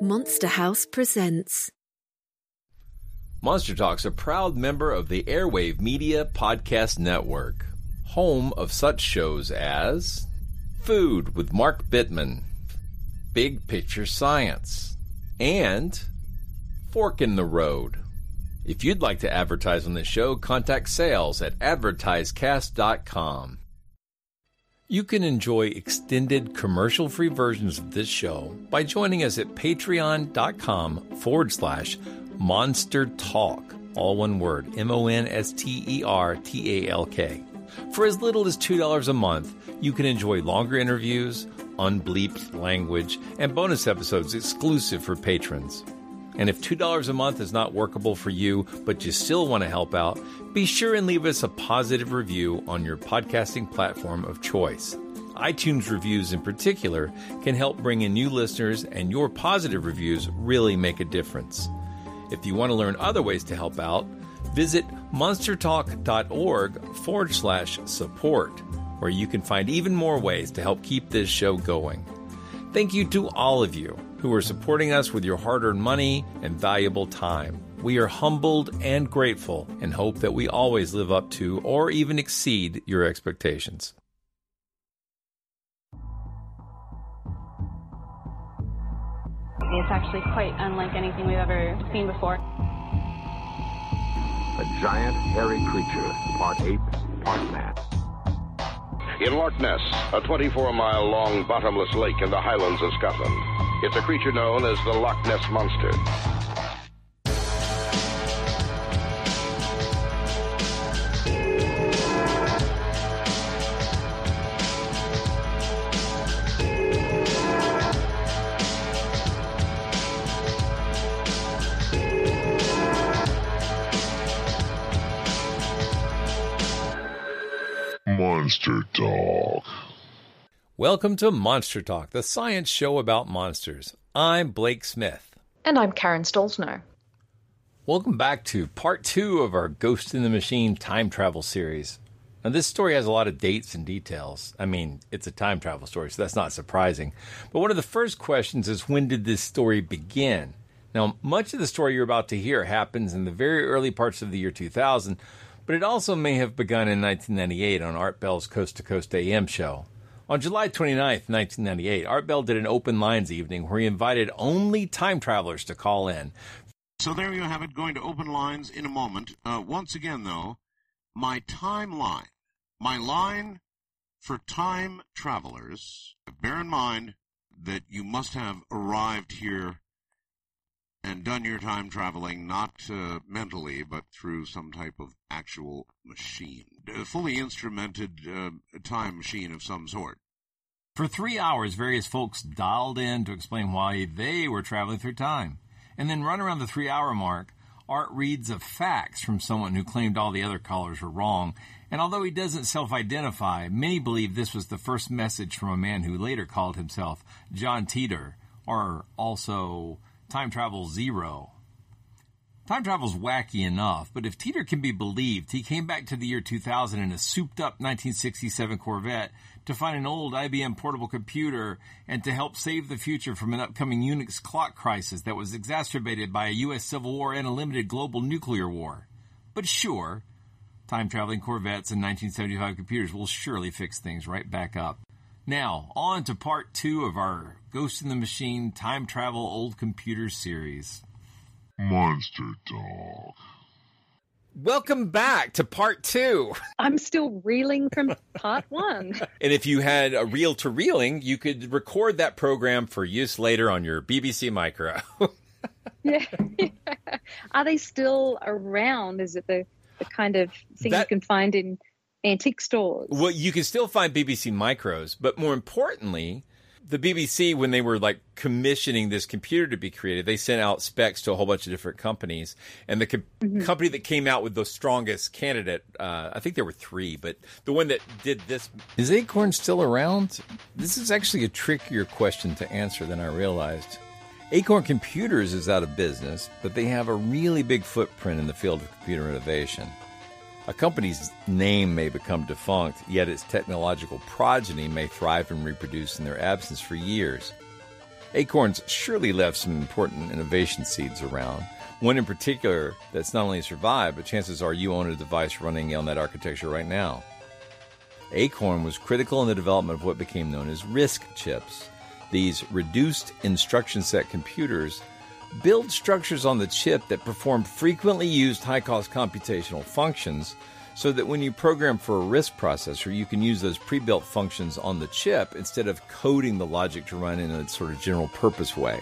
Monster House presents. Monster Talk's a proud member of the Airwave Media Podcast Network, home of such shows as Food with Mark Bittman, Big Picture Science, and Fork in the Road. If you'd like to advertise on this show, contact sales at advertisecast.com. You can enjoy extended commercial free versions of this show by joining us at patreon.com forward slash monster talk, all one word, M O N S T E R T A L K. For as little as $2 a month, you can enjoy longer interviews, unbleeped language, and bonus episodes exclusive for patrons. And if $2 a month is not workable for you, but you still want to help out, be sure and leave us a positive review on your podcasting platform of choice. iTunes reviews, in particular, can help bring in new listeners, and your positive reviews really make a difference. If you want to learn other ways to help out, visit monstertalk.org forward slash support, where you can find even more ways to help keep this show going. Thank you to all of you who are supporting us with your hard earned money and valuable time. We are humbled and grateful and hope that we always live up to or even exceed your expectations. It's actually quite unlike anything we've ever seen before. A giant, hairy creature, part ape, part man. In Loch Ness, a 24 mile long bottomless lake in the highlands of Scotland. It's a creature known as the Loch Ness Monster. Welcome to Monster Talk, the science show about monsters. I'm Blake Smith. And I'm Karen Stollznow. Welcome back to part two of our Ghost in the Machine time travel series. Now, this story has a lot of dates and details. I mean, it's a time travel story, so that's not surprising. But one of the first questions is when did this story begin? Now, much of the story you're about to hear happens in the very early parts of the year 2000, but it also may have begun in 1998 on Art Bell's Coast to Coast AM show. On July 29, 1998, Art Bell did an open lines evening where he invited only time travelers to call in. So there you have it, going to open lines in a moment. Uh, once again, though, my timeline, my line for time travelers. Bear in mind that you must have arrived here and done your time traveling not uh, mentally, but through some type of actual machine, fully instrumented uh, time machine of some sort. For three hours, various folks dialed in to explain why they were traveling through time. And then, run around the three hour mark, Art reads a fax from someone who claimed all the other callers were wrong, and although he doesn't self identify, many believe this was the first message from a man who later called himself John Teeter, or also Time Travel Zero. Time travel's wacky enough, but if Teeter can be believed, he came back to the year 2000 in a souped up 1967 Corvette to find an old IBM portable computer and to help save the future from an upcoming Unix clock crisis that was exacerbated by a U.S. Civil War and a limited global nuclear war. But sure, time traveling Corvettes and 1975 computers will surely fix things right back up. Now, on to part two of our Ghost in the Machine Time Travel Old Computers series. Monster Talk. Welcome back to part two. I'm still reeling from part one. And if you had a reel to reeling, you could record that program for use later on your BBC Micro. yeah. Are they still around? Is it the, the kind of thing That- you can find in antique stores? well, you can still find BBC Micros, but more importantly, the BBC, when they were like commissioning this computer to be created, they sent out specs to a whole bunch of different companies. And the co- company that came out with the strongest candidate, uh, I think there were three, but the one that did this. Is Acorn still around? This is actually a trickier question to answer than I realized. Acorn Computers is out of business, but they have a really big footprint in the field of computer innovation. A company's name may become defunct, yet its technological progeny may thrive and reproduce in their absence for years. Acorns surely left some important innovation seeds around. One in particular that's not only survived, but chances are you own a device running on architecture right now. Acorn was critical in the development of what became known as RISC chips. These reduced instruction set computers build structures on the chip that perform frequently used high cost computational functions so that when you program for a RISC processor, you can use those pre built functions on the chip instead of coding the logic to run in a sort of general purpose way.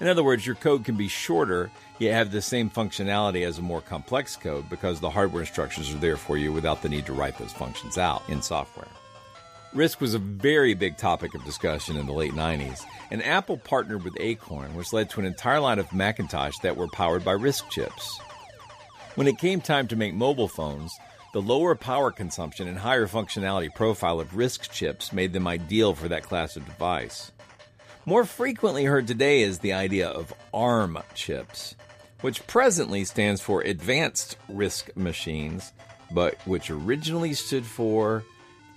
In other words, your code can be shorter, yet have the same functionality as a more complex code because the hardware instructions are there for you without the need to write those functions out in software. RISC was a very big topic of discussion in the late 90s, and Apple partnered with Acorn, which led to an entire line of Macintosh that were powered by RISC chips. When it came time to make mobile phones, the lower power consumption and higher functionality profile of RISC chips made them ideal for that class of device. More frequently heard today is the idea of ARM chips, which presently stands for Advanced RISC Machines, but which originally stood for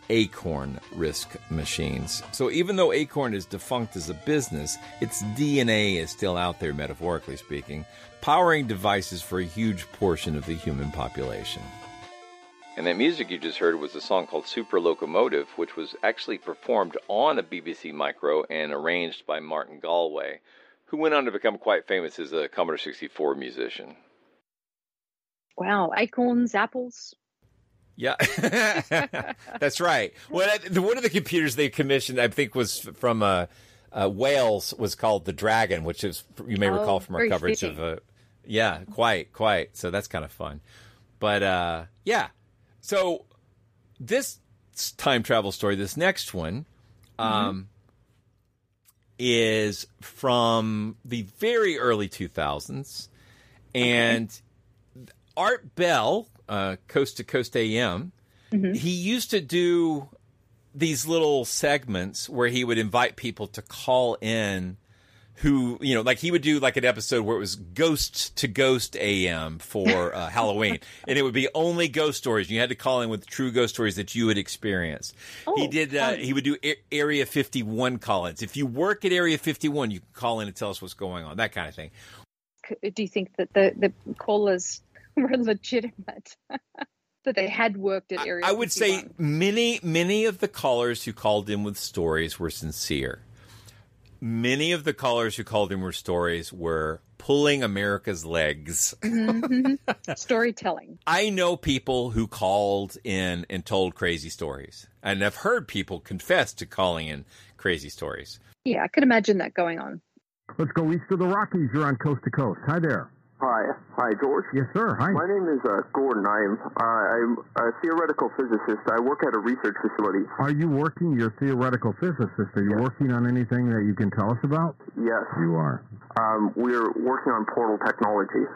Acorn RISC Machines. So even though Acorn is defunct as a business, its DNA is still out there, metaphorically speaking, powering devices for a huge portion of the human population. And that music you just heard was a song called Super Locomotive, which was actually performed on a BBC Micro and arranged by Martin Galway, who went on to become quite famous as a Commodore 64 musician. Wow, acorns, apples. Yeah, that's right. Well, the, one of the computers they commissioned, I think, was from uh, uh, Wales, was called the Dragon, which is you may Oh, recall from our coverage of. Uh, yeah, quite, quite. So that's kind of fun. But uh, yeah, so this time travel story, this next one, um, is from the very early 2000s, and Art Bell, uh, Coast to Coast AM, he used to do these little segments where he would invite people to call in who, you know, like he would do like an episode where it was Ghost to Ghost AM for uh, Halloween. And it would be only ghost stories. You had to call in with true ghost stories that you had experienced. he Oh, did, uh, he would do A- Area 51 call ins. If you work at Area 51, you can call in and tell us what's going on, that kind of thing. Do you think that the, the callers were legitimate? that they had worked at area I would say many, many of the callers who called in with stories were sincere. Many of the callers who called in with stories were pulling America's legs. Mhm. storytelling. I know people who called in and told crazy stories, and I've heard people confess to calling in crazy stories. Yeah, I could imagine that going on. Let's go east of the Rockies. You're on coast to coast. Hi there. Hi, hi, George. Yes, sir. Hi. My name is uh, Gordon. I'm uh, I'm a theoretical physicist. I work at a research facility. Are you working? You're a theoretical physicist. Are you working on anything that you can tell us about? Yes, You are. um, we're working on portal technology.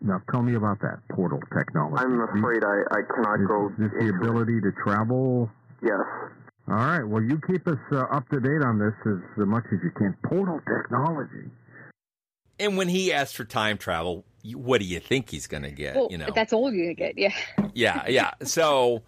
Now, tell me about that portal technology. I'm afraid I, I cannot is, go. Is this the into it. ability to travel? Yes. All right. Well, you keep us uh, up to date on this as much as you can. Portal technology. And when he asked for time travel, what do you think he's going to get? Well, you know, that's all you're gonna get. Yeah. yeah, yeah. So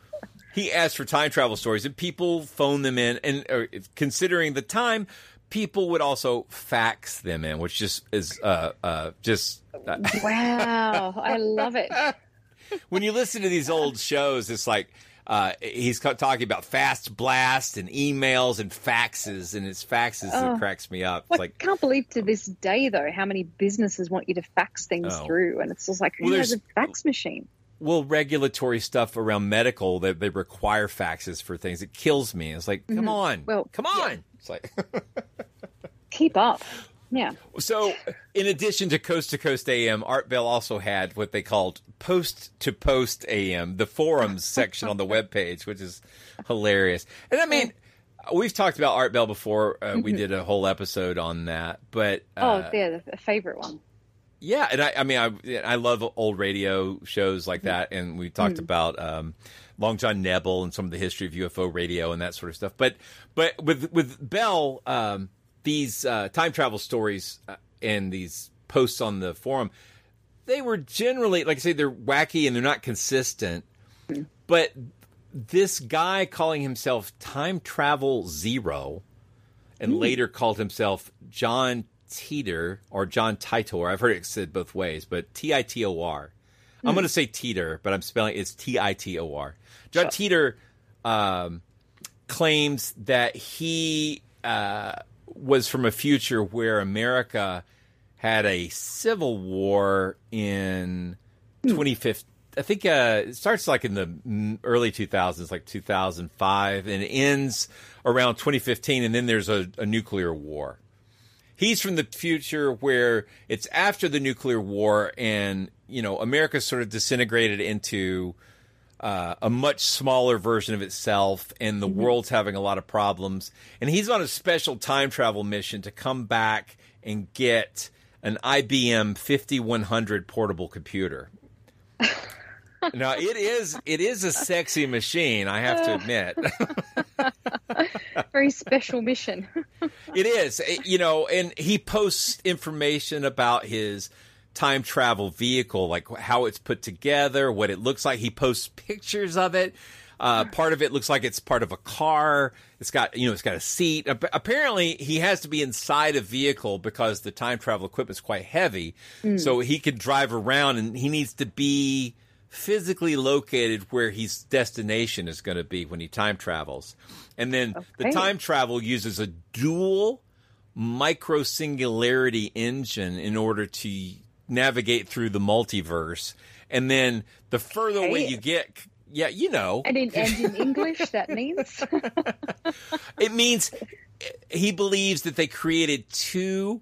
he asked for time travel stories, and people phone them in. And uh, considering the time, people would also fax them in, which just is uh, uh, just. Uh, Wow, I love it. when you listen to these old shows, it's like uh, he's talking about fast blast and emails and faxes, and it's faxes Oh. that cracks me up. It's I like, can't believe to this day though how many businesses want you to fax things Oh. through, and it's just like who Well, has a fax machine? well, regulatory stuff around medical that they require faxes for things. It kills me. It's like, come Mhm. on, Well, come on. It's like. Keep up. Yeah. So, in addition to Coast to Coast AM, Art Bell also had what they called Post to Post AM, the forums section on the webpage, which is hilarious. And I mean, we've talked about Art Bell before. Uh, we Mhm. did a whole episode on that, but oh, uh, yeah, the favorite one. yeah, and I, I mean, I I love old radio shows like that, and we talked Mm. about um, Long John Nebel and some of the history of UFO radio and that sort of stuff. But but with with Bell, um, these uh, time travel stories uh, and these posts on the forum, they were generally, like I say, they're wacky and they're not consistent. But this guy calling himself Time Travel Zero, and later called himself John Teeter or John Titor. I've heard it said both ways, but T I T O R. I'm Hmm. going to say Teeter, but I'm spelling it's T I T O R. John Teeter um, claims that he uh, was from a future where America had a civil war in 2015. I think uh, it starts like in the early 2000s, like 2005, and ends around 2015, and then there's a, a nuclear war. He's from the future where it's after the nuclear war, and you know America sort of disintegrated into uh, a much smaller version of itself, and the world's having a lot of problems. And he's on a special time travel mission to come back and get an IBM 5100 portable computer. now it is it is a sexy machine, I have to admit. Very special mission. It is, you know, and he posts information about his time travel vehicle, like how it's put together, what it looks like. He posts pictures of it. Uh, part of it looks like it's part of a car. It's got, you know, it's got a seat. Apparently, he has to be inside a vehicle because the time travel equipment is quite heavy. Mm. So he could drive around, and he needs to be physically located where his destination is going to be when he time travels. And then the time travel uses a dual micro singularity engine in order to navigate through the multiverse. And then the further away Okay. you get, yeah, you know, And in, and in English, that means it means he believes that they created two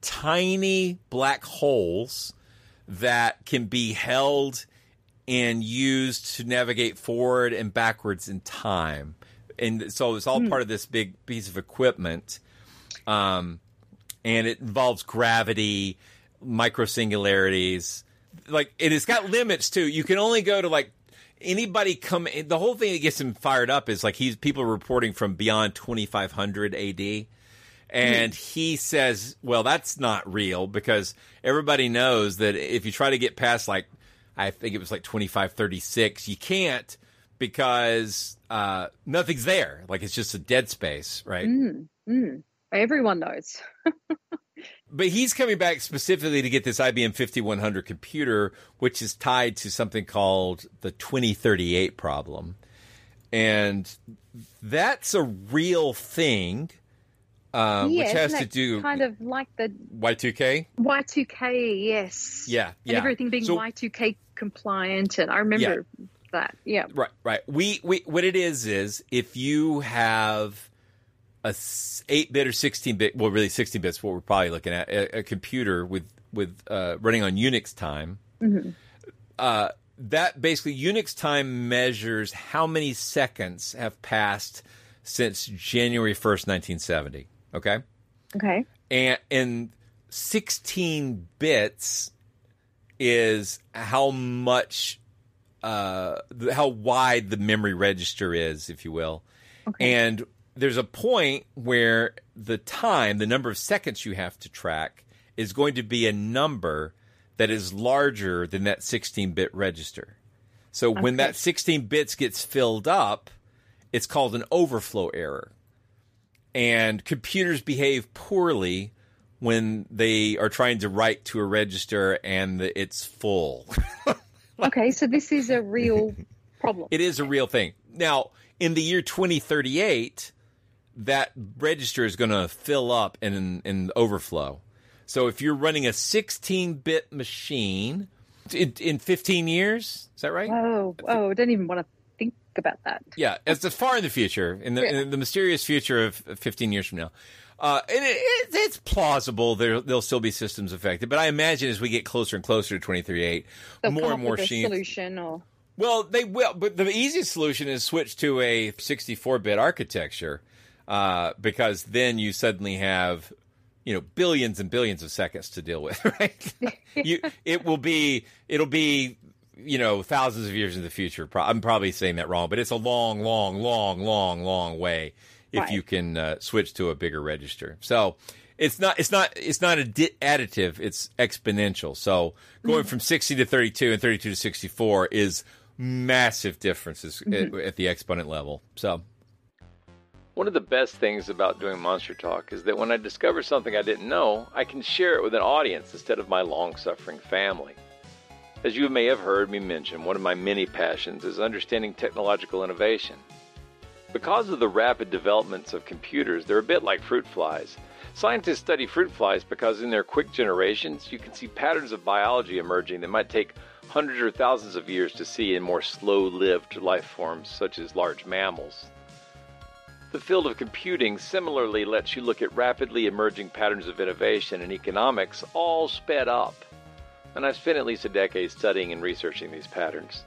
tiny black holes that can be held and used to navigate forward and backwards in time. And so it's all Hmm. part of this big piece of equipment. Um, and it involves gravity, micro singularities. Like it has got limits too. You can only go to like anybody come. The whole thing that gets him fired up is like he's people are reporting from beyond 2500 AD. And he says, well, that's not real because everybody knows that if you try to get past like, I think it was like 2536, you can't because uh, nothing's there. Like it's just a dead space, right? mm, mm. everyone knows. But he's coming back specifically to get this IBM 5100 computer, which is tied to something called the 2038 problem. And that's a real thing, uh, yeah, which has to do kind of like the Y2K. Y2K, yes. Yeah, And yeah. everything being So- Y2K compliant, and I remember that. Yeah. Right, right. We, we, what it is is if you have a eight bit or sixteen bit, well, really sixteen bits, what we're probably looking at, a, a computer with with uh, running on Unix time. hmm uh, that basically Unix time measures how many seconds have passed since January 1st, 1970. Okay. Okay. And, and 16 bits is how much, uh, how wide the memory register is, if you will. And there's a point where the time, the number of seconds you have to track, is going to be a number that is larger than that 16 bit register. So when that 16 bits gets filled up, it's called an overflow error. And computers behave poorly when they are trying to write to a register and the, it's full. okay, so this is a real problem. It is a real thing. Now, in the year 2038, that register is going to fill up and, and overflow. So if you're running a 16 bit machine in, in 15 years, is that right? Oh, oh, I don't even want to think about that. Yeah, it's far in the future, in the, Yeah. in the mysterious future of 15 years from now. Uh, and it, it, it's plausible there, there'll still be systems affected, but I imagine as we get closer and closer to 2038, They'll more and more machines. solution or Well, they will, but the easiest solution is switch to a 64-bit architecture, uh, because then you suddenly have, you know, billions and billions of seconds to deal with, right? you, it will be, it'll be, you know, thousands of years in the future. Pro- I'm probably saying that wrong, but it's a long, long, long, long, long way if Right. you can uh, switch to a bigger register. So. It's not. It's not. It's not a di- additive. It's exponential. So going from sixty to thirty-two and thirty-two to sixty-four is massive differences at, Mhm. at the exponent level. So, one of the best things about doing Monster Talk is that when I discover something I didn't know, I can share it with an audience instead of my long suffering family. As you may have heard me mention, one of my many passions is understanding technological innovation. Because of the rapid developments of computers, they're a bit like fruit flies. Scientists study fruit flies because in their quick generations, you can see patterns of biology emerging that might take hundreds or thousands of years to see in more slow lived life forms such as large mammals. The field of computing similarly lets you look at rapidly emerging patterns of innovation and economics all sped up. And I've spent at least a decade studying and researching these patterns.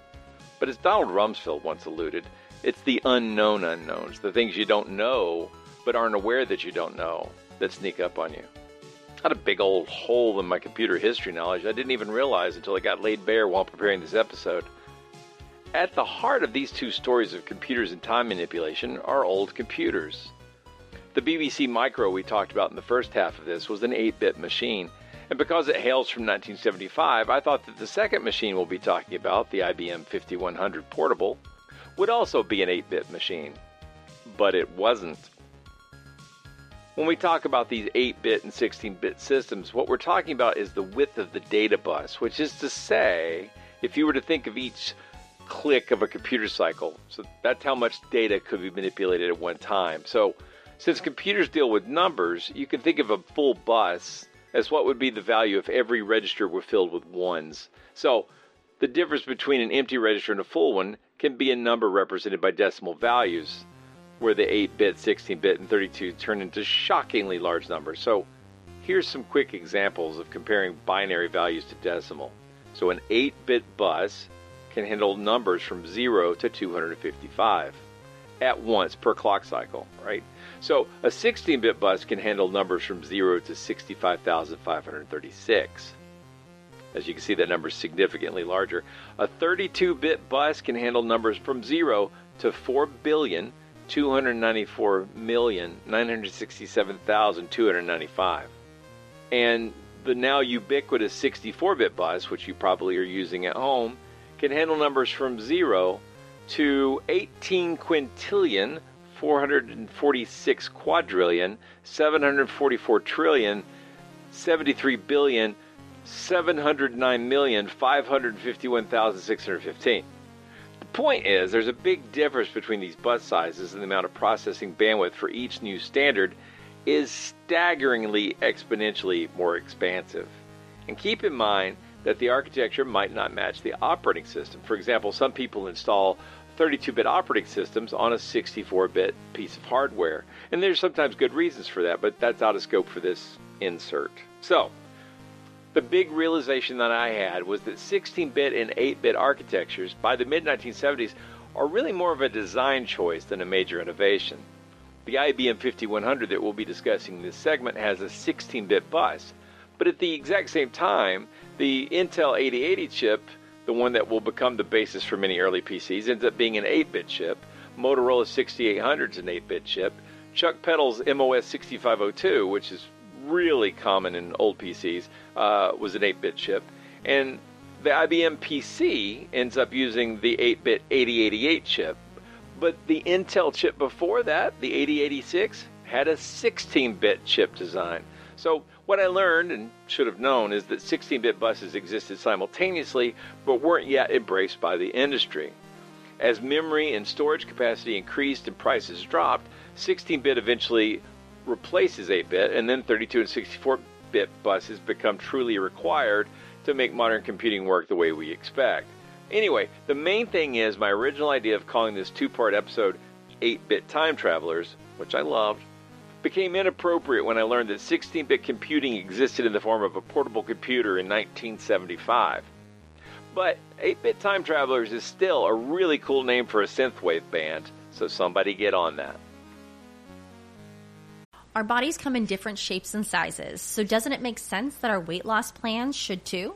But as Donald Rumsfeld once alluded, it's the unknown unknowns, the things you don't know but aren't aware that you don't know, that sneak up on you. I had a big old hole in my computer history knowledge I didn't even realize until it got laid bare while preparing this episode. At the heart of these two stories of computers and time manipulation are old computers. The BBC Micro we talked about in the first half of this was an 8 bit machine, and because it hails from 1975, I thought that the second machine we'll be talking about, the IBM 5100 Portable, would also be an 8 bit machine. But it wasn't. When we talk about these 8 bit and 16 bit systems, what we're talking about is the width of the data bus, which is to say, if you were to think of each click of a computer cycle, so that's how much data could be manipulated at one time. So, since computers deal with numbers, you can think of a full bus as what would be the value if every register were filled with ones. So, the difference between an empty register and a full one can be a number represented by decimal values, where the 8 bit, 16 bit, and 32 turn into shockingly large numbers. So, here's some quick examples of comparing binary values to decimal. So, an 8 bit bus can handle numbers from 0 to 255 at once per clock cycle, right? So, a 16 bit bus can handle numbers from 0 to 65,536. As you can see, that number is significantly larger. A 32 bit bus can handle numbers from 0 to 4 billion. 294,967,295. And the now ubiquitous 64 bit bus, which you probably are using at home, can handle numbers from 0 to 18 quintillion, 446 quadrillion, 744 trillion, 73 billion, 709,551,615. The point is, there's a big difference between these bus sizes, and the amount of processing bandwidth for each new standard is staggeringly exponentially more expansive. And keep in mind that the architecture might not match the operating system. For example, some people install 32 bit operating systems on a 64 bit piece of hardware. And there's sometimes good reasons for that, but that's out of scope for this insert. So, the big realization that I had was that 16 bit and 8 bit architectures by the mid 1970s are really more of a design choice than a major innovation. The IBM 5100 that we'll be discussing in this segment has a 16 bit bus, But at the exact same time, the Intel 8080 chip, the one that will become the basis for many early PCs, ends up being an 8 bit chip. Motorola 6800 is an 8 bit chip. Chuck Peddle's MOS 6502, which is really common in old PCs, uh, was an 8 bit chip. And the IBM PC ends up using the 8 bit 8088 chip. But the Intel chip before that, the 8086, had a 16 bit chip design. So, what I learned and should have known is that 16 bit buses existed simultaneously but weren't yet embraced by the industry. As memory and storage capacity increased and prices dropped, 16 bit eventually replaces 8 bit, and then 32 and 64 bit buses become truly required to make modern computing work the way we expect. Anyway, the main thing is my original idea of calling this two part episode 8 bit time travelers, which I loved, became inappropriate when I learned that 16 bit computing existed in the form of a portable computer in 1975. But 8 bit time travelers is still a really cool name for a synthwave band, so somebody get on that. Our bodies come in different shapes and sizes, so doesn't it make sense that our weight loss plans should too?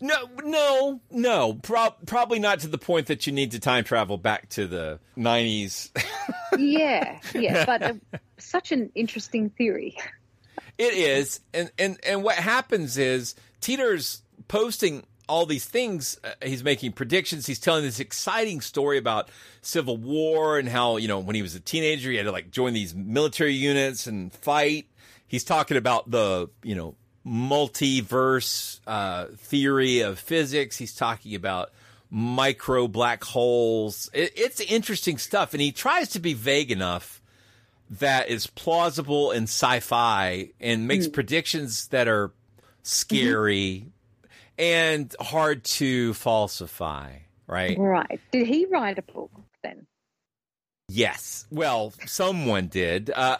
No, no, no. Pro- probably not to the point that you need to time travel back to the 90s. yeah, yeah, but uh, such an interesting theory. It is, and and and what happens is Teeter's posting all these things. Uh, he's making predictions. He's telling this exciting story about Civil War and how you know when he was a teenager he had to like join these military units and fight. He's talking about the you know multiverse uh, theory of physics. He's talking about micro black holes. It, it's interesting stuff, and he tries to be vague enough that is plausible in sci-fi and makes predictions that are scary and hard to falsify. Right? Right. Did he write a book then? Yes. Well, someone did. Uh,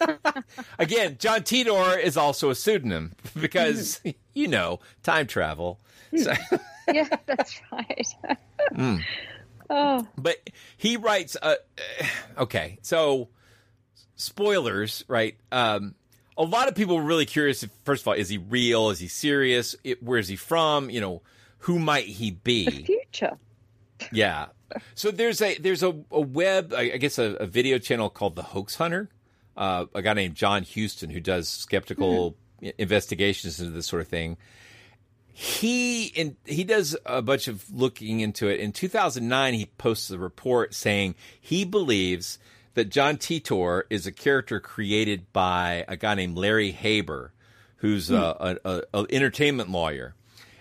again, John Titor is also a pseudonym because you know time travel. So- yeah, that's right. Mm. Oh, But he writes. Uh, okay, so spoilers, right? Um, a lot of people were really curious. If, first of all, is he real? Is he serious? It, where's he from? You know, who might he be? The future. Yeah. So there's a there's a, a web I guess a, a video channel called the Hoax Hunter. Uh, a guy named John Houston who does skeptical investigations into this sort of thing. He in, he does a bunch of looking into it. In 2009, he posts a report saying he believes that John Titor is a character created by a guy named Larry Haber, who's a, a, a, a entertainment lawyer.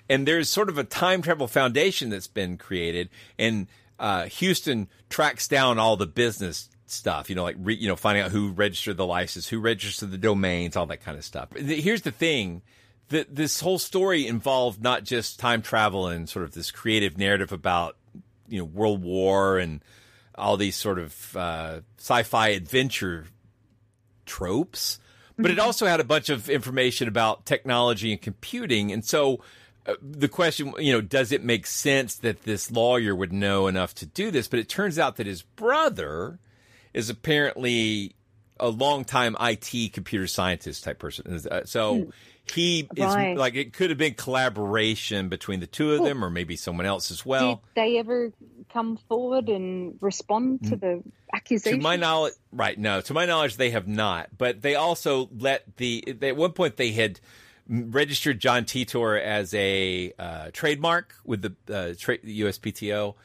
And there's sort of a time travel foundation that's been created, and uh, Houston tracks down all the business stuff. You know, like re, you know, finding out who registered the license, who registered the domains, all that kind of stuff. Here's the thing: that this whole story involved not just time travel and sort of this creative narrative about you know World War and all these sort of uh, sci-fi adventure tropes, but it also had a bunch of information about technology and computing, and so. Uh, the question, you know, does it make sense that this lawyer would know enough to do this? But it turns out that his brother is apparently a longtime IT computer scientist type person. Uh, So he Right. is like it could have been collaboration between the two of Cool. them, or maybe someone else as well. Did they ever come forward and respond to the accusation? To my knowledge, right? No, to my knowledge, they have not. But they also let the they, at one point they had registered John Titor as a uh, trademark with the uh, tra- USPTO,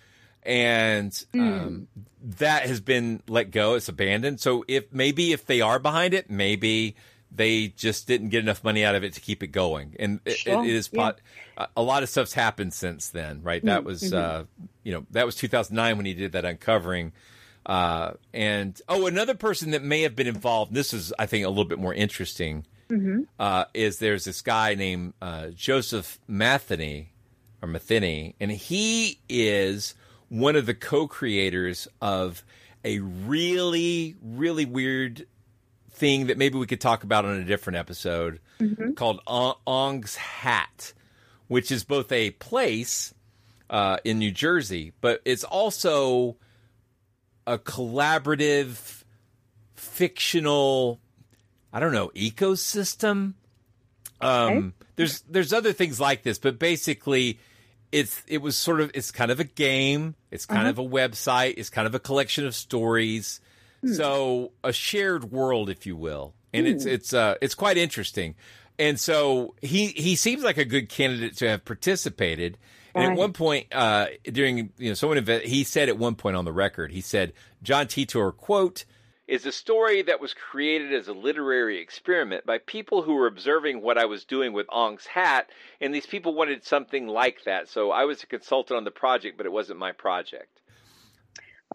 and um, that has been let go. It's abandoned. So if maybe if they are behind it, maybe they just didn't get enough money out of it to keep it going. And it, Sure, it is pot. a- A lot of stuff's happened since then, right? That Mm, was mhm. uh, you know that was 2009 when he did that uncovering. Uh, and oh, another person that may have been involved. This is, I think, a little bit more interesting. Mhm. Uh, is there's this guy named uh, Joseph Matheny or Matheny, and he is one of the co-creators of a really, really weird thing that maybe we could talk about on a different episode Mhm. called Ong's Hat, which is both a place uh, in New Jersey, but it's also a collaborative, fictional, I don't know, ecosystem. Um, There's there's other things like this, but basically, it's it was sort of it's kind of a game. It's kind Uh-huh. of a website. It's kind of a collection of stories. Hmm. So a shared world, if you will, and it's Hmm. it's uh it's quite interesting. And so he he seems like a good candidate to have participated. And at one point, uh, during you know, someone he said at one point on the record, he said John Titor quote is a story that was created as a literary experiment by people who were observing what I was doing with Ong's hat, and these people wanted something like that. So I was a consultant on the project, but it wasn't my project.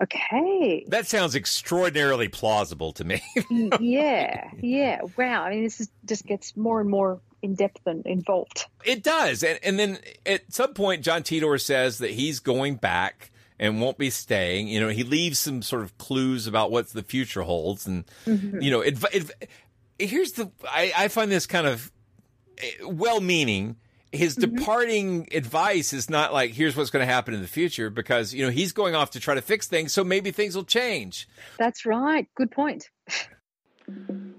Okay. That sounds extraordinarily plausible to me. Yeah, yeah. Wow. I mean, this is, just gets more and more in depth and involved. It does. And, and then at some point, John Titor says that he's going back and won't be staying. You know, he leaves some sort of clues about what the future holds. And, Mhm. you know, it, it, here's the, I, I find this kind of well meaning. His departing advice is not like, here's what's going to happen in the future because, you know, he's going off to try to fix things. So maybe things will change. That's right. Good point.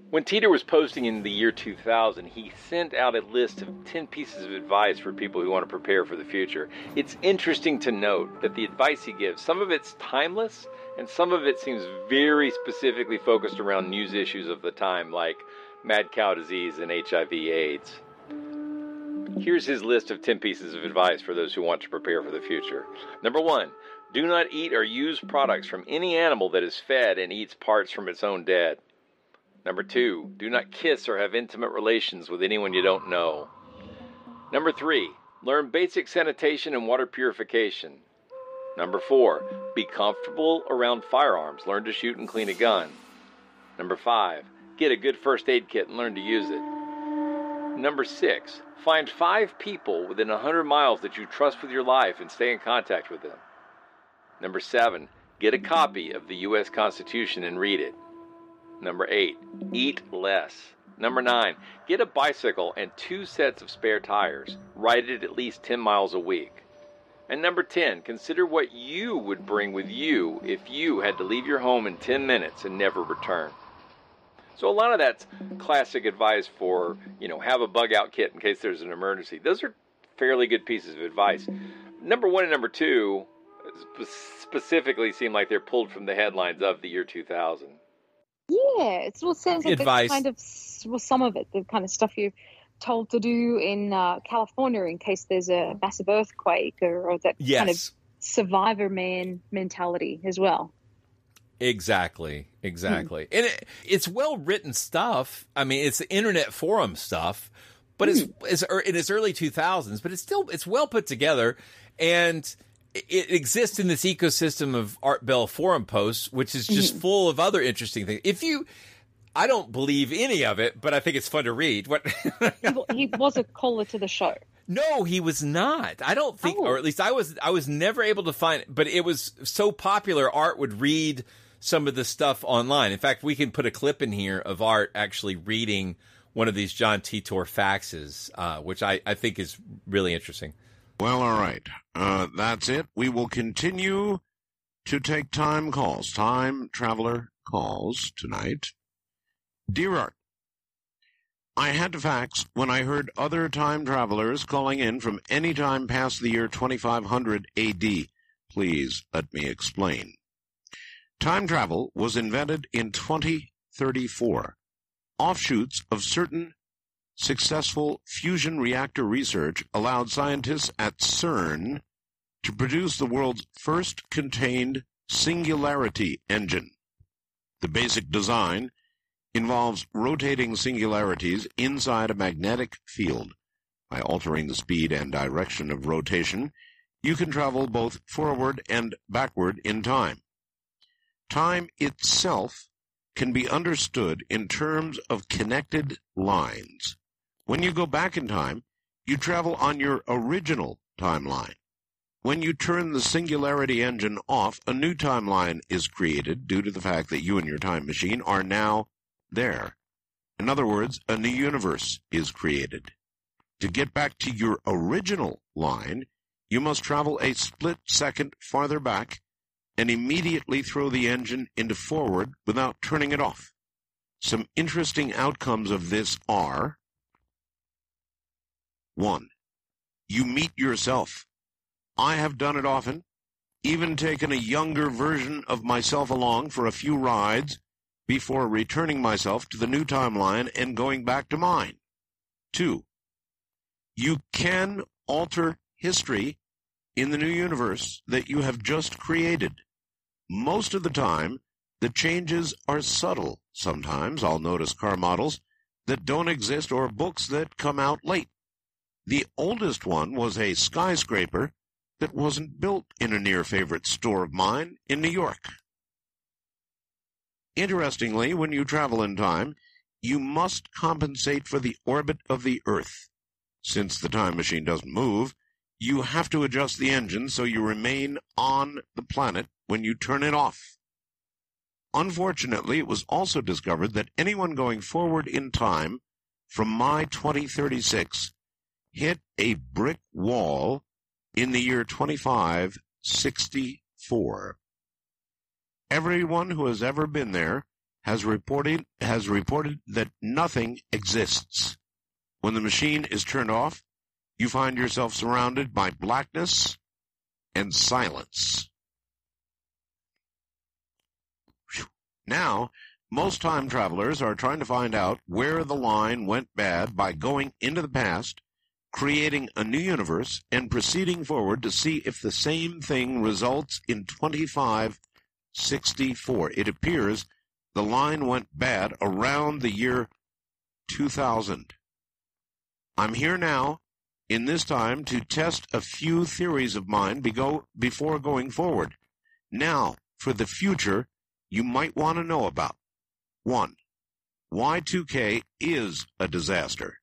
When Teeter was posting in the year 2000, he sent out a list of 10 pieces of advice for people who want to prepare for the future. It's interesting to note that the advice he gives, some of it's timeless and some of it seems very specifically focused around news issues of the time, like mad cow disease and HIV AIDS. Here's his list of 10 pieces of advice for those who want to prepare for the future. Number one, do not eat or use products from any animal that is fed and eats parts from its own dead. Number two, do not kiss or have intimate relations with anyone you don't know. Number three, learn basic sanitation and water purification. Number four, be comfortable around firearms. Learn to shoot and clean a gun. Number five, get a good first aid kit and learn to use it. Number six, find five people within 100 miles that you trust with your life and stay in contact with them. Number seven, get a copy of the U.S. Constitution and read it. Number eight, eat less. Number nine, get a bicycle and two sets of spare tires. Ride it at least 10 miles a week. And number 10, consider what you would bring with you if you had to leave your home in 10 minutes and never return. So a lot of that's classic advice for, you know, have a bug out kit in case there's an emergency. Those are fairly good pieces of advice. Number one and number two specifically seem like they're pulled from the headlines of the year 2000. Yeah, it's all it sounds like Advice. kind of well, some of it, the kind of stuff you're told to do in uh, California in case there's a massive earthquake or, or that kind of survivor man mentality as well. Exactly, exactly. And it, it's well written stuff. I mean, it's internet forum stuff, but it's it's er- in its early 2000s, but it's still it's well put together and it exists in this ecosystem of Art Bell forum posts, which is just full of other interesting things. If you I don't believe any of it, but I think it's fun to read. What he was a caller to the show. No, he was not. I don't think, or at least I was. I was never able to find. But it was so popular. Art would read some of the stuff online. In fact, we can put a clip in here of Art actually reading one of these John Titor faxes, uh, which I, I think is really interesting. Well, all right. Uh, that's it. We will continue to take time calls, time traveler calls tonight. Dear Art, I had to fax when I heard other time travelers calling in from any time past the year 2500 AD. Please let me explain. Time travel was invented in 2034. Offshoots of certain successful fusion reactor research allowed scientists at CERN to produce the world's first contained singularity engine. The basic design involves rotating singularities inside a magnetic field. By altering the speed and direction of rotation, you can travel both forward and backward in time. Time itself can be understood in terms of connected lines. When you go back in time, you travel on your original timeline. When you turn the singularity engine off, a new timeline is created due to the fact that you and your time machine are now there. In other words, a new universe is created. To get back to your original line, you must travel a split second farther back and immediately throw the engine into forward without turning it off. Some interesting outcomes of this are 1. You meet yourself. I have done it often, even taken a younger version of myself along for a few rides before returning myself to the new timeline and going back to mine. 2. You can alter history in the new universe that you have just created. Most of the time, the changes are subtle. Sometimes I'll notice car models that don't exist or books that come out late. The oldest one was a skyscraper that wasn't built in a near favorite store of mine in New York. Interestingly, when you travel in time, you must compensate for the orbit of the Earth. Since the time machine doesn't move, you have to adjust the engine so you remain on the planet when you turn it off. Unfortunately, it was also discovered that anyone going forward in time from my 2036 hit a brick wall in the year 2564. Everyone who has ever been there has reported has reported that nothing exists. When the machine is turned off, you find yourself surrounded by blackness and silence. Now, most time travelers are trying to find out where the line went bad by going into the past, creating a new universe, and proceeding forward to see if the same thing results in 2564. It appears the line went bad around the year 2000. I'm here now in this time to test a few theories of mine before going forward. Now, for the future, you might want to know about. 1. Y2K is a disaster.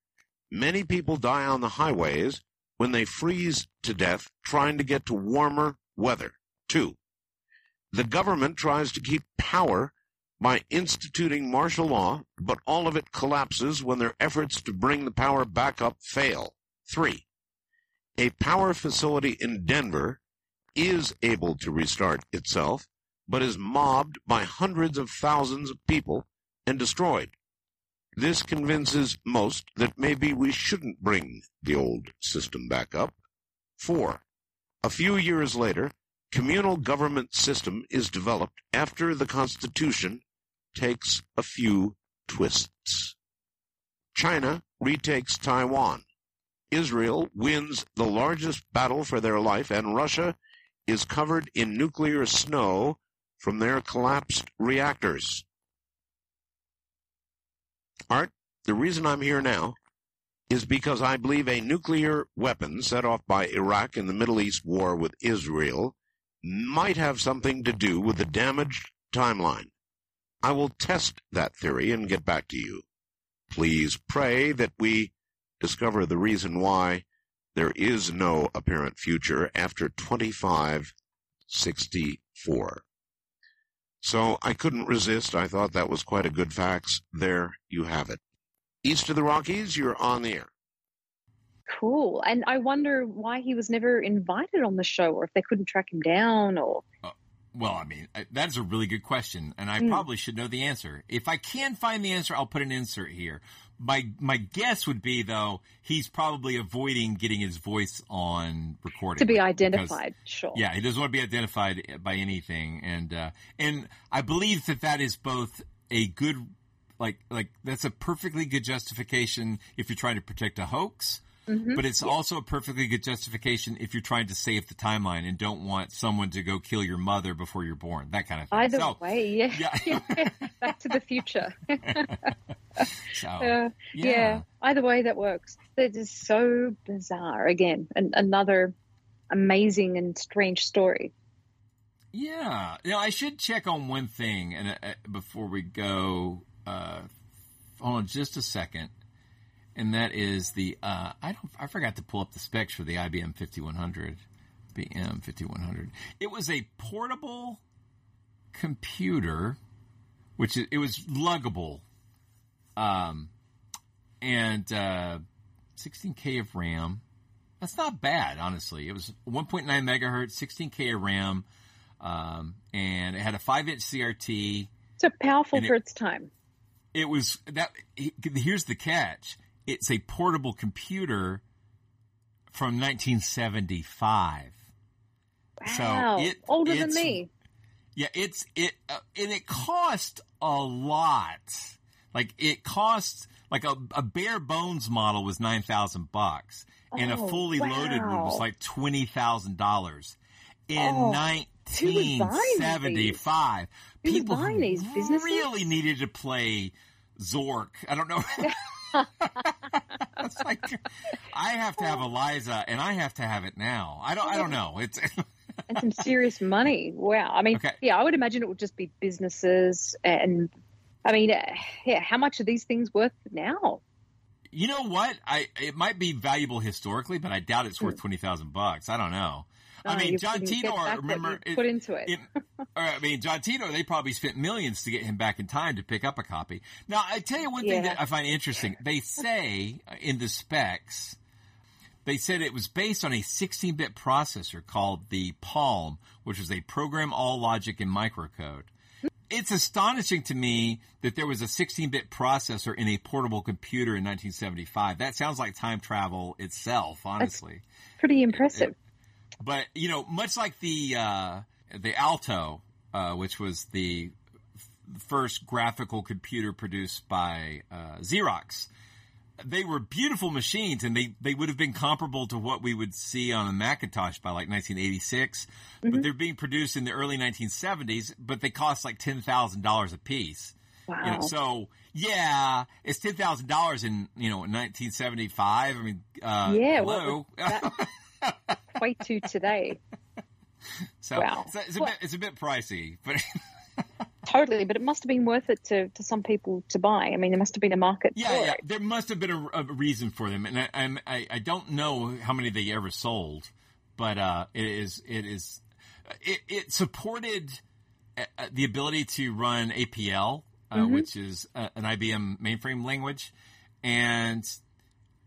Many people die on the highways when they freeze to death trying to get to warmer weather. 2. The government tries to keep power by instituting martial law, but all of it collapses when their efforts to bring the power back up fail. 3. A power facility in Denver is able to restart itself, but is mobbed by hundreds of thousands of people and destroyed. This convinces most that maybe we shouldn't bring the old system back up. 4. A few years later, communal government system is developed after the Constitution takes a few twists. China retakes Taiwan. Israel wins the largest battle for their life, and Russia is covered in nuclear snow from their collapsed reactors. Art, the reason I'm here now is because I believe a nuclear weapon set off by Iraq in the Middle East war with Israel might have something to do with the damaged timeline. I will test that theory and get back to you. Please pray that we discover the reason why there is no apparent future after 2564. So I couldn't resist. I thought that was quite a good fax. There you have it. East of the Rockies, you're on the air. Cool. And I wonder why he was never invited on the show or if they couldn't track him down or. Well, I mean, that's a really good question, and I Mm. probably should know the answer. If I can find the answer, I'll put an insert here. My my guess would be though he's probably avoiding getting his voice on recording To be because- identified, sure. Yeah, he doesn't want to be identified by anything, and uh, and I believe that that is both a good, like like that's a perfectly good justification if you're trying to protect a hoax, Mhm. but it's Yeah. also a perfectly good justification if you're trying to save the timeline and don't want someone to go kill your mother before you're born, that kind of thing. Either so, way, yeah. Back to the future. so Uh, yeah. yeah. Either way, that works. That is so bizarre. Again, an, another amazing and strange story. Yeah, you know, I should check on one thing, and uh, before we go, uh, hold on just a second, and that is the uh, I don't I forgot to pull up the specs for the IBM 5100, BM 5100. It was a portable computer, which is, it was luggable, um, and uh, 16k of RAM. That's not bad, honestly. It was 1.9 megahertz, 16k of RAM, um, and it had a five-inch CRT. So powerful for its time. It was that. Here's the catch: it's a portable computer from 1975. Wow. So it Older than me. Yeah, it's it, uh, and it cost a lot. Like it cost like a, a bare bones model was nine thousand bucks, and a Oh, fully loaded one was like twenty thousand dollars in Oh, who was nineteen buying seventy five. Who was People these really needed to play Zork. I don't know. it's like I have to have Eliza, and I have to have it now. I don't. I don't know. It's. and some serious money. Wow. I mean, Okay. yeah, I would imagine it would just be businesses and. I mean, yeah. How much are these things worth now? You know what? I it might be valuable historically, but I doubt it's worth hmm. twenty thousand bucks. I don't know. I Oh, mean, John couldn't get Titor. back what Remember, you put into it. or, I mean, John Titor. They probably spent millions to get him back in time to pick up a copy. Now, I tell you one thing Yeah. that I find interesting. They say in the specs, they said it was based on a 16-bit processor called the Palm, which was a program all logic and microcode. It's astonishing to me that there was a 16-bit processor in a portable computer in 1975. That sounds like time travel itself, honestly. Pretty impressive. But you know, much like the uh, the Alto, uh, which was the f- first graphical computer produced by uh, Xerox, they were beautiful machines, and they they would have been comparable to what we would see on a Macintosh by like 1986. But they're being produced in the early 1970s, but they cost like ten thousand dollars a piece. You know, Wow. so yeah, it's ten thousand dollars in you know 1975. I mean, uh, yeah. hello. Quite to today. So, Wow. so it's a Well- bit it's a bit pricey, but Totally, but it must have been worth it to, to some people to buy. I mean, there must have been a market yeah, yeah, it. there must have been a, a reason for them, and I, I'm, I I don't know how many they ever sold, but uh, it is it is it, it supported uh, uh, the ability to run APL, uh, Mhm. which is uh, an IBM mainframe language, and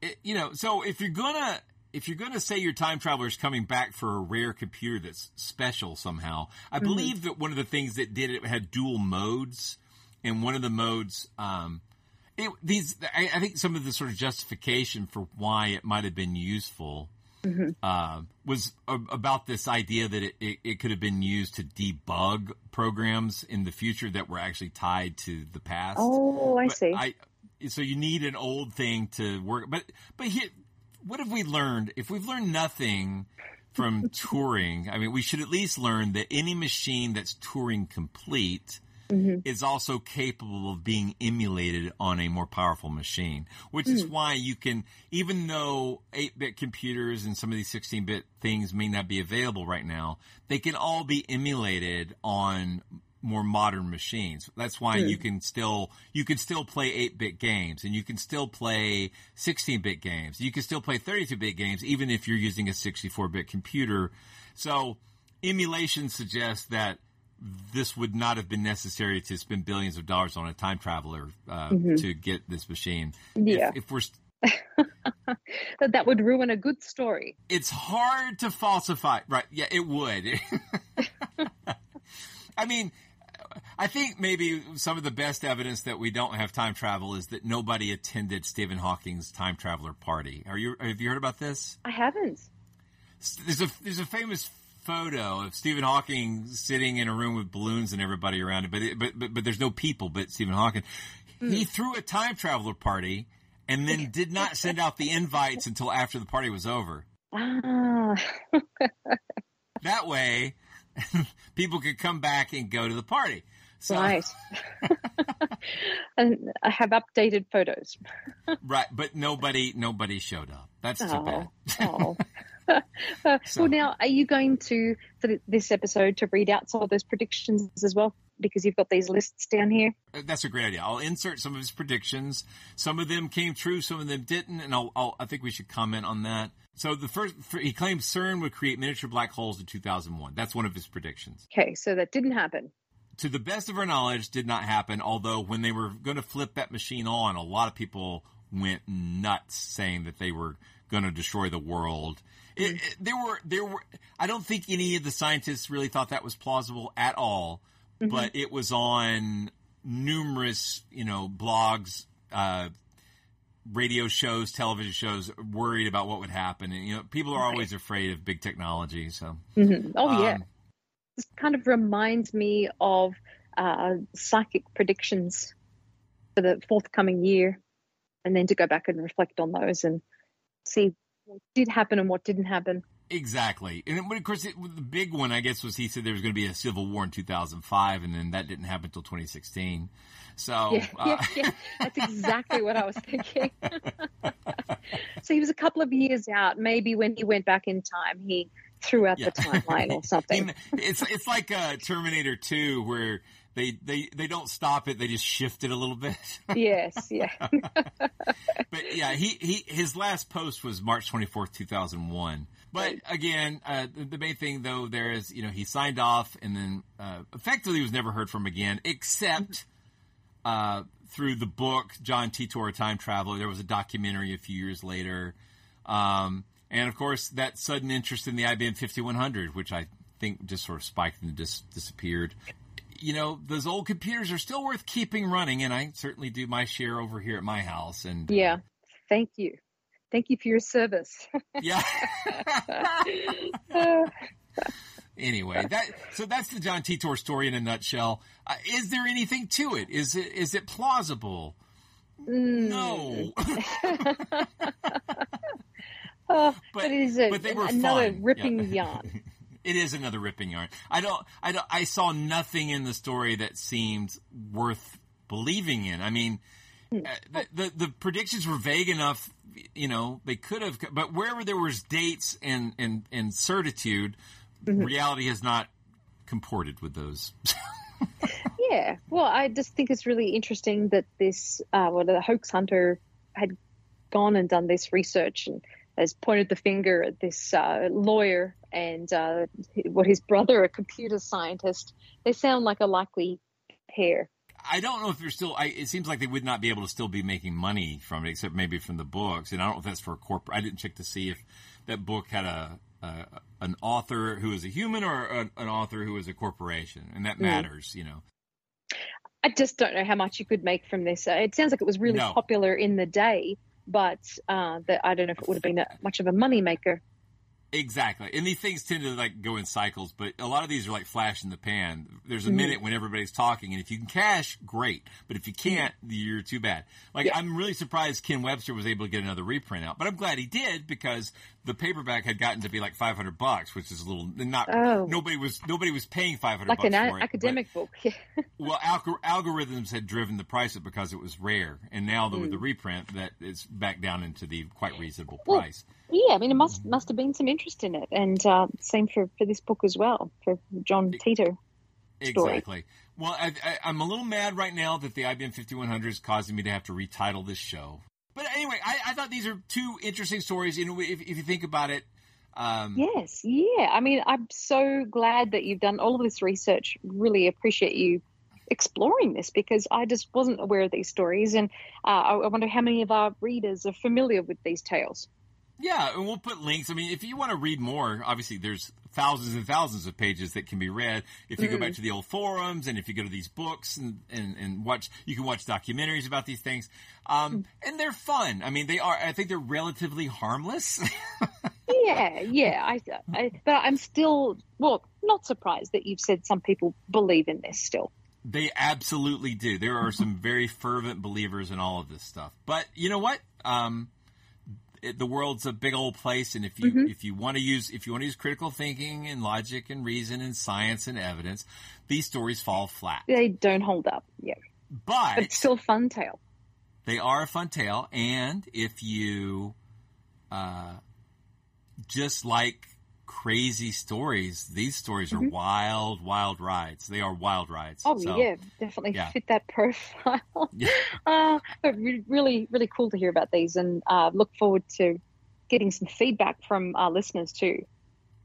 it, you know, so if you're gonna if you're gonna say your time traveler is coming back for a rare computer that's special somehow, I Mhm. believe that one of the things that did it had dual modes, and one of the modes, um, it, these I, I think some of the sort of justification for why it might have been useful Mhm. uh, was a, about this idea that it, it, it could have been used to debug programs in the future that were actually tied to the past. Oh, I But see. I, so you need an old thing to work, but but here, what have we learned? If we've learned nothing from Turing. I mean, we should at least learn that any machine that's Turing complete Mhm. is also capable of being emulated on a more powerful machine, which is Mm. why you can, even though 8 bit computers and some of these 16 bit things may not be available right now, they can all be emulated on more modern machines. That's why you can still you can still play 8-bit games and you can still play 16-bit games. You can still play 32-bit games even if you're using a 64-bit computer. So emulation suggests that this would not have been necessary to spend billions of dollars on a time traveler uh, Mhm. to get this machine. Yeah. If, if we're st- that that would ruin a good story. it's hard to falsify. Right. Yeah, it would. I mean, I think maybe some of the best evidence that we don't have time travel is that nobody attended Stephen Hawking's time traveler party. Are you have you heard about this? I haven't. There's a there's a famous photo of Stephen Hawking sitting in a room with balloons and everybody around it, but it, but, but but there's no people but Stephen Hawking. He threw a time traveler party and then did not send out the invites until after the party was over. Ah, That way, people could come back and go to the party. So, right. and I have updated photos. right, but nobody nobody showed up. That's too bad. Oh. Uh, well, now are you going to for this episode to read out some of those predictions as well? Because you've got these lists down here. Uh, That's a great idea. I'll insert some of his predictions. Some of them came true, some of them didn't, and I'll, I'll, I think we should comment on that. So the first, he claimed CERN would create miniature black holes in 2001. That's one of his predictions. Okay, so that didn't happen. To the best of our knowledge, did not happen. Although when they were going to flip that machine on, a lot of people went nuts, saying that they were going to destroy the world. It, it- there were there were. I don't think any of the scientists really thought that was plausible at all. But it was on numerous, you know, blogs, uh, radio shows, television shows, worried about what would happen. And you know, people are always afraid of big technology. So, Mhm. Oh yeah, um, this kind of reminds me of uh, psychic predictions for the forthcoming year, and then to go back and reflect on those and see what did happen and what didn't happen. Exactly, and but of course, it, the big one, I guess, was he said there was going to be a civil war in 2005, and then that didn't happen until 2016. So, yeah, uh, yeah, yeah, that's exactly what I was thinking. so he was a couple of years out. Maybe when he went back in time, he threw out the timeline or something. it's it's like uh, Terminator 2, where they, they they don't stop it; they just shift it a little bit. yes, yeah. but yeah, he, he his last post was March 24th, 2001. But again, uh, the, main thing though there is, you know, he signed off and then uh, effectively was never heard from again, except uh, through the book John Titor, a Time Traveler. There was a documentary a few years later, um, and of course that sudden interest in the IBM 5100, which I think just sort of spiked and dis- disappeared. You know, those old computers are still worth keeping running, and I certainly do my share over here at my house. And Yeah. Thank you. Thank you for your service. Yeah. anyway, that so that's the John Titor story in a nutshell. Uh, is there anything to it? Is it is it plausible? No. Oh, but, it is a, but they were another fun. ripping Yeah. yarn. It is another ripping yarn. I don't, I don't, I saw nothing in the story that seemed worth believing in. I mean, uh, the, the the predictions were vague enough. You know, they could have, but wherever there was dates and and and certitude, reality has not comported with those. Yeah. Well, I just think it's really interesting that this, uh, well, the hoax hunter had gone and done this research and has pointed the finger at this uh, lawyer and uh, what his brother, a computer scientist. They sound like a likely pair. I don't know if they're still. I, it seems like they would not be able to still be making money from it, except maybe from the books. And I don't know if that's for a corporate. I didn't check to see if that book had a, a an author who is a human or a, an author who is a corporation, and that Mm. matters. You know. I just don't know how much you could make from this. Uh, It sounds like it was really No. popular in the day, but uh, that I don't know if it would have been a, much of a moneymaker. Exactly. And these things tend to like go in cycles, but a lot of these are like flash in the pan. There's a Mhm. minute when everybody's talking, and if you can cash, great. But if you can't, you're too bad. Like, Yeah. I'm really surprised Ken Webster was able to get another reprint out, but I'm glad he did because the paperback had gotten to be like 500 bucks, which is a little not. Oh. Nobody was nobody was paying 500 like bucks an for it. but- academic book. well, algor- algorithms had driven the price up because it was rare, and now the, with the reprint, that it's back down into the quite reasonable Well, price. Yeah, I mean, it must must have been some interest in it, and uh, same for for this book as well for John Titor. story. Exactly. Well, I, I, I'm a little mad right now that the IBM 5100 is causing me to have to retitle this show. But anyway, I, I thought these are two interesting stories. You know, if, if you think about it, um, Yes, yeah. I mean, I'm so glad that you've done all of this research. Really appreciate you exploring this because I just wasn't aware of these stories, and uh, I, I wonder how many of our readers are familiar with these tales. Yeah, and we'll put links. I mean, if you want to read more, obviously there's thousands and thousands of pages that can be read. If you go Mhm. back to the old forums and if you go to these books and, and, and watch, you can watch documentaries about these things. Um, and they're fun. I mean, they are, I think they're relatively harmless. Yeah, yeah. I, I, but I'm still well, not surprised that you've said some people believe in this still. They absolutely do. There are some very fervent believers in all of this stuff. But you know what? Um, it, the world's a big old place, and if you Mhm. if you want to use if you want to use critical thinking and logic and reason and science and evidence, these stories fall flat. They don't hold up. Yeah, But but it's still a fun tale. they are a fun tale, and if you uh, just like crazy stories, these stories are Mhm. wild, wild rides. They are wild rides. Oh So, yeah, definitely yeah. fit that profile. Yeah. Uh, but re- really, really cool to hear about these, and uh, look forward to getting some feedback from our listeners too.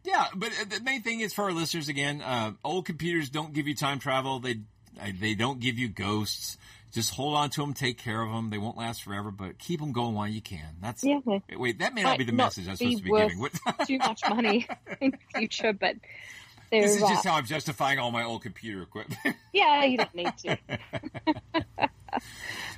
Yeah, but the main thing is for our listeners again, uh, old computers don't give you time travel. They uh, they don't give you ghosts. Just hold on to them, take care of them. They won't last forever, but keep them going while you can. That's Yeah, Wait, that may not might be the not message I'm supposed to be giving. Too much money in the future, but this is just how I'm justifying all my old computer equipment. yeah, you don't need to.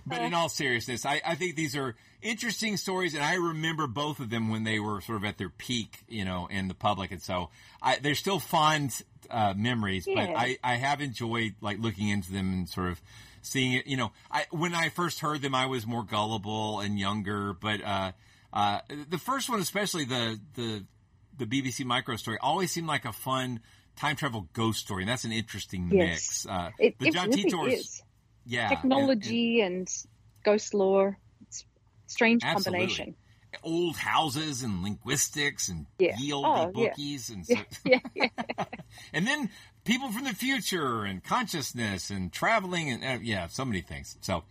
but in all seriousness, I, I think these are interesting stories, and I remember both of them when they were sort of at their peak, you know, in the public, and so I, they're still fond uh, memories. But I, I have enjoyed like looking into them and sort of seeing it. You know, I when I first heard them, I was more gullible and younger, but uh, uh, the first one, especially the the the BBC micro story, always seemed like a fun time travel ghost story, and that's an interesting Yes. mix. Uh, It, the it John really Titor's- is. yeah, and- and- Technology and, ghost lore. It's strange Absolutely. combination. old houses and linguistics and Yeah. ye olde Oh, yeah. bookies and so, Yeah, yeah. and then people from the future and consciousness and traveling and uh, yeah, so many things. So,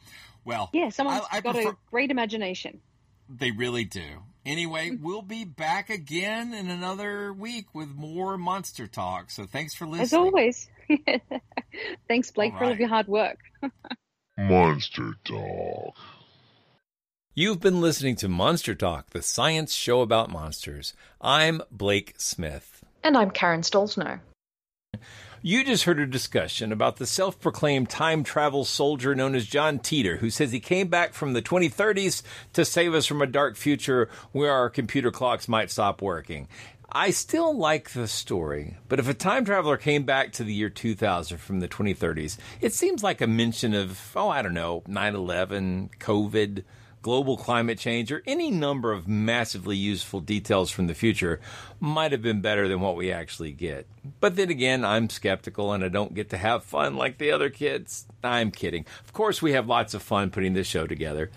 well, Yeah, someone's I, I got prefer, a great imagination. they really do. Anyway, we'll be back again in another week with more monster talk. So thanks for listening. As always. Thanks, Blake, All for all of your hard work. Monster Talk. You've been listening to Monster Talk, the science show about monsters. I'm Blake Smith. And I'm Karen Stollznow. You just heard a discussion about the self proclaimed time travel soldier known as John Titor, who says he came back from the 2030s to save us from a dark future where our computer clocks might stop working. I still like the story, but if a time traveler came back to the year 2000 from the 2030s, it seems like a mention of, oh, I don't know, 9 11, COVID, global climate change, or any number of massively useful details from the future might have been better than what we actually get. But then again, I'm skeptical and I don't get to have fun like the other kids. I'm kidding. Of course, we have lots of fun putting this show together.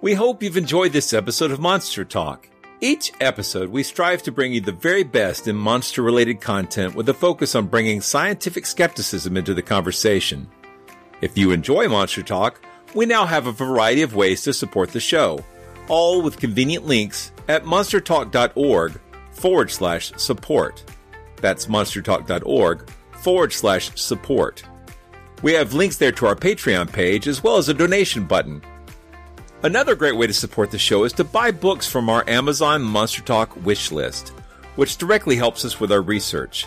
We hope you've enjoyed this episode of Monster Talk. Each episode, we strive to bring you the very best in monster related content with a focus on bringing scientific skepticism into the conversation. If you enjoy Monster Talk, we now have a variety of ways to support the show, all with convenient links at monstertalk.org forward slash support. That's monstertalk.org forward slash support. We have links there to our Patreon page as well as a donation button. Another great way to support the show is to buy books from our Amazon Monster Talk wish list, which directly helps us with our research.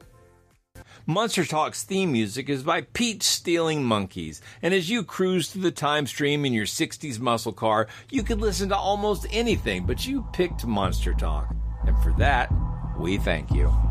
Monster Talk's theme music is by Peach Stealing Monkeys, and as you cruise through the time stream in your 60s muscle car, you could listen to almost anything, but you picked Monster Talk. And for that, we thank you.